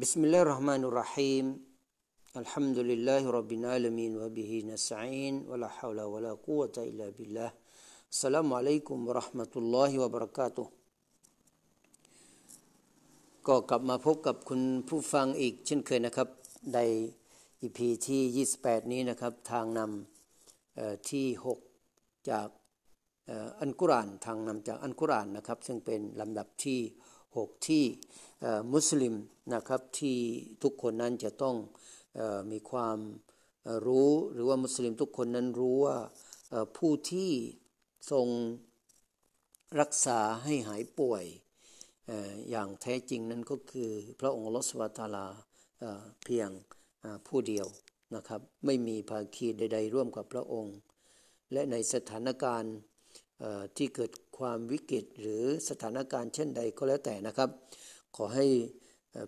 بسم الله الرحمن الرحيم الحمد لله رب العالمين وبه نستعين ولا حول ولا قوة إلا بالله السلام عليكم ورحمة الله وبركاته ก็กลับมาพบกับคุณผู้ฟังอีกเช่นเคยนะครับในอีพีที่ 28 นี้นะครับทางนำเอ่อที่ 6 จากเ อันกุรานทางนำจากอันกุรานนะครับ ซึ่งเป็นลำดับที่ 6 ที่มุสลิมนะครับที่ทุกคนนั้นจะต้องอมีความรู้หรือว่ามุสลิมทุกคนนั้นรู้ว่าผู้ที่ทรงรักษาให้หายป่วยออย่างแท้จริงนั้นก็คือพระองค์ลสุบฮานะฮูวะตาลาเพียงผู้เดียวนะครับ ไม่มีภาคีใด ๆ ร่วมกับพระองค์ และในสถานการณ์ ที่เกิดความวิกฤตหรือสถานการณ์เช่นใดก็แล้วแต่นะครับ ขอให้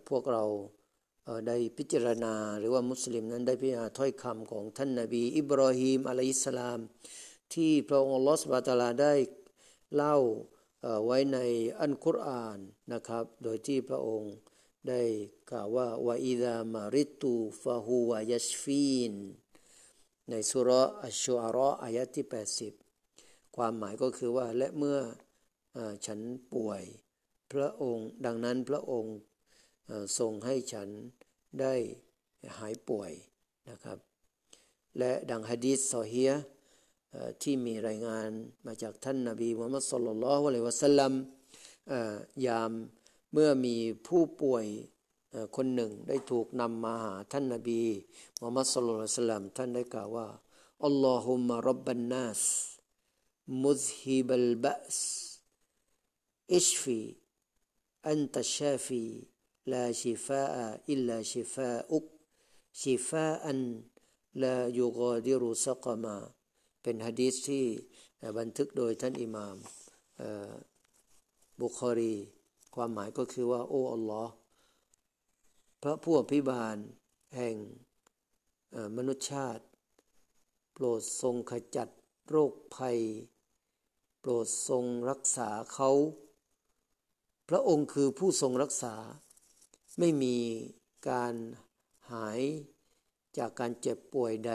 พวกเราได้พิจารณาหรือว่ามุสลิมนั้นได้พิจารณาถ้อยคำของท่านนบี อิบราฮิมอะลัยสลาม ที่พระองค์ลอสบาตาลาได้เล่าเอ่อไว้ในอันกุรอานนะครับ โดยที่พระองค์ได้กล่าวว่าวะอิดามาริตูฟะฮูวะยัชฟีน ในสุรอัชชุอาระอายะที่ 80 ความหมายก็คือว่าและเมื่ออฉันป่วยพระองค์ดังนั้นพระองค์เอ่อทรงให้ฉันได้หายป่วยนะครับ และดังฮะดีษซอฮียที่มีรายงานมาจากท่านนาบีมุฮัมมัดศ็อลลัลลอฮุอะลัยวะสัลลัมยามเมื่อมีผู้ป่วยคนหนึ่งได้ถูกนำมาหาท่านนาบีมุฮัมมัดصلى الله عليه وسلم ท่านได้กล่าวว่าاللهم رب الناس مذهب البأس اشف أنت الشافي لا شفاء إلا شفاؤك شفاء لا يغادر سقما เป็นฮะดีษที่บันทึกโดยท่านอิหม่ามบุคอรี ความหมายก็คือว่า โอ้อัลลอฮ์พระผู้อภิบาล แห่งมนุษยชาติ โปรดทรงขจัดโรคภัย โปรดทรงรักษาเขา พระองค์คือผู้ทรงรักษา ไม่มีการหายจากการเจ็บป่วยใด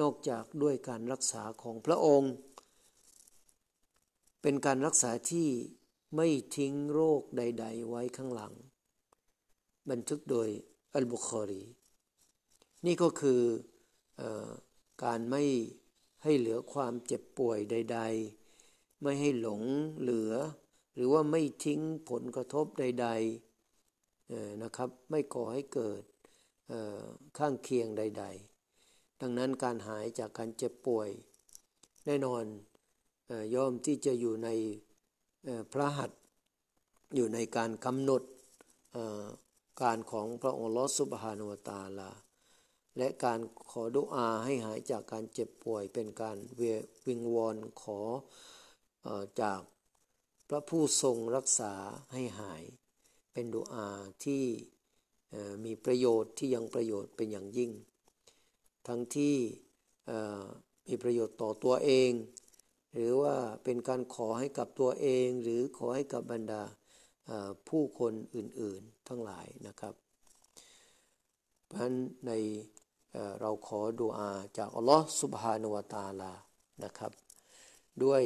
นอกจากด้วยการรักษาของพระองค์ เป็นการรักษาที่ไม่ทิ้งโรคใด ๆ ไว้ข้างหลัง บันทึกโดยอัลบุคอรี นี่ก็คือออการไม่ให้เหลือความเจ็บป่วยใด ๆ ไม่ให้หลงเหลือ หรือว่าไม่ทิ้งผลกระทบใดๆนะครับ ไม่ก่อให้เกิดข้างเคียงใด ๆ ดังนั้นการหายจากการเจ็บป่วย แน่นอนออย่อมที่จะอยู่ในพระหัตถ์อยู่ในการกำหนดการของพระองค์อัลอสุบฮานุวตาลา และการขอดุอาให้หายจากการเจ็บป่วยเป็นการเววิงวอนขอ จากพระผู้ทรงรักษาให้หาย เป็นดุอาที่มีประโยชน์ที่ยังประโยชน์เป็นอย่างยิ่ง ทั้งที่มีประโยชน์ต่อตัวเอง หรือว่าเป็นการขอให้กับตัวเอง หรือขอให้กับบรรดาผู้คนอื่นๆทั้งหลายนะครับ เพราะฉะนั้นในเราขอดุอาจากอัลลอฮ์สุบฮานุวะตาลานะครับ ด้วย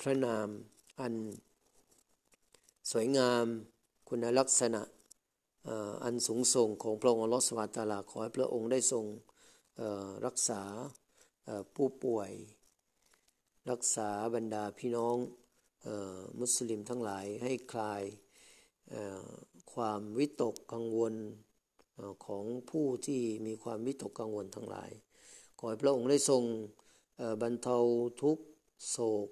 พระนามอันสวยงามคุณลักษณะอันสูงส่งของพระองค์อัลลอฮ์สุบฮาตาลาขอให้พระองค์ได้ทรงรักษาผู้ป่วย รักษาบรรดาพี่น้องมุสลิมทั้งหลายให้คลายความวิตกกังวลของผู้ที่มีความวิตกกังวลทั้งหลาย ขอให้พระองค์ได้ทรงบรรเทาทุกข์ โศก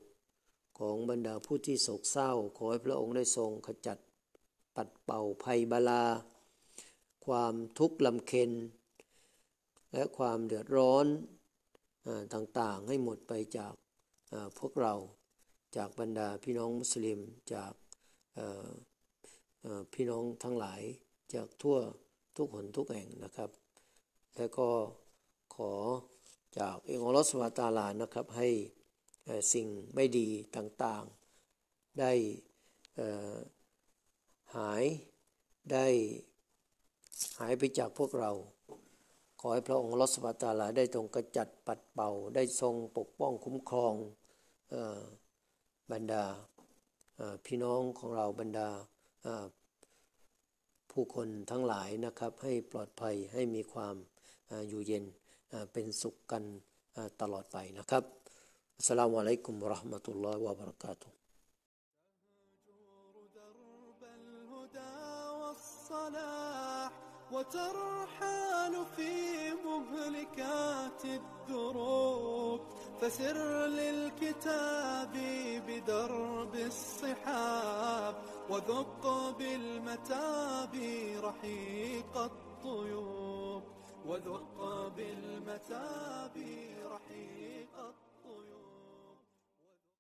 ของบรรดาผู้ที่โศกเศร้า ขอให้พระองค์ได้ทรงขจัดปัดเป่าภัยบาลา ความทุกข์ลำเค็ญและความเดือดร้อนอต่างๆให้หมดไปจากพวกเราจากบรรดาพี่น้องมุสลิมจากพี่น้องทั้งหลายจากทั่วทุกหนทุกแห่งนะครับ และก็ขอจากเองอัลลอฮฺสุบฮาตาลานะครับให้ สิ่งไม่ดีต่างๆ ได้หายได้หายไปจากพวกเรา ขอให้พระองค์อัลอสุบฮานะตาลาได้ทรงกระจัดปัดเป่า ได้ทรงปกป้องคุ้มครองอบรรดาพี่น้องของเราบรรดาผู้คนทั้งหลายนะครับ ให้ปลอดภัยให้มีความออยู่เย็นเป็นสุขกันตลอดไปนะครับ السلام عليكم ورحمة الله وبركاته. درب الهدى والصلاح وترحال في مهلكات الدروب فسر للكتاب بدرب الصحاب وذق بالمتاب رحيق الطيوب وذق بالمتاب رحيق الطيوب. お哟。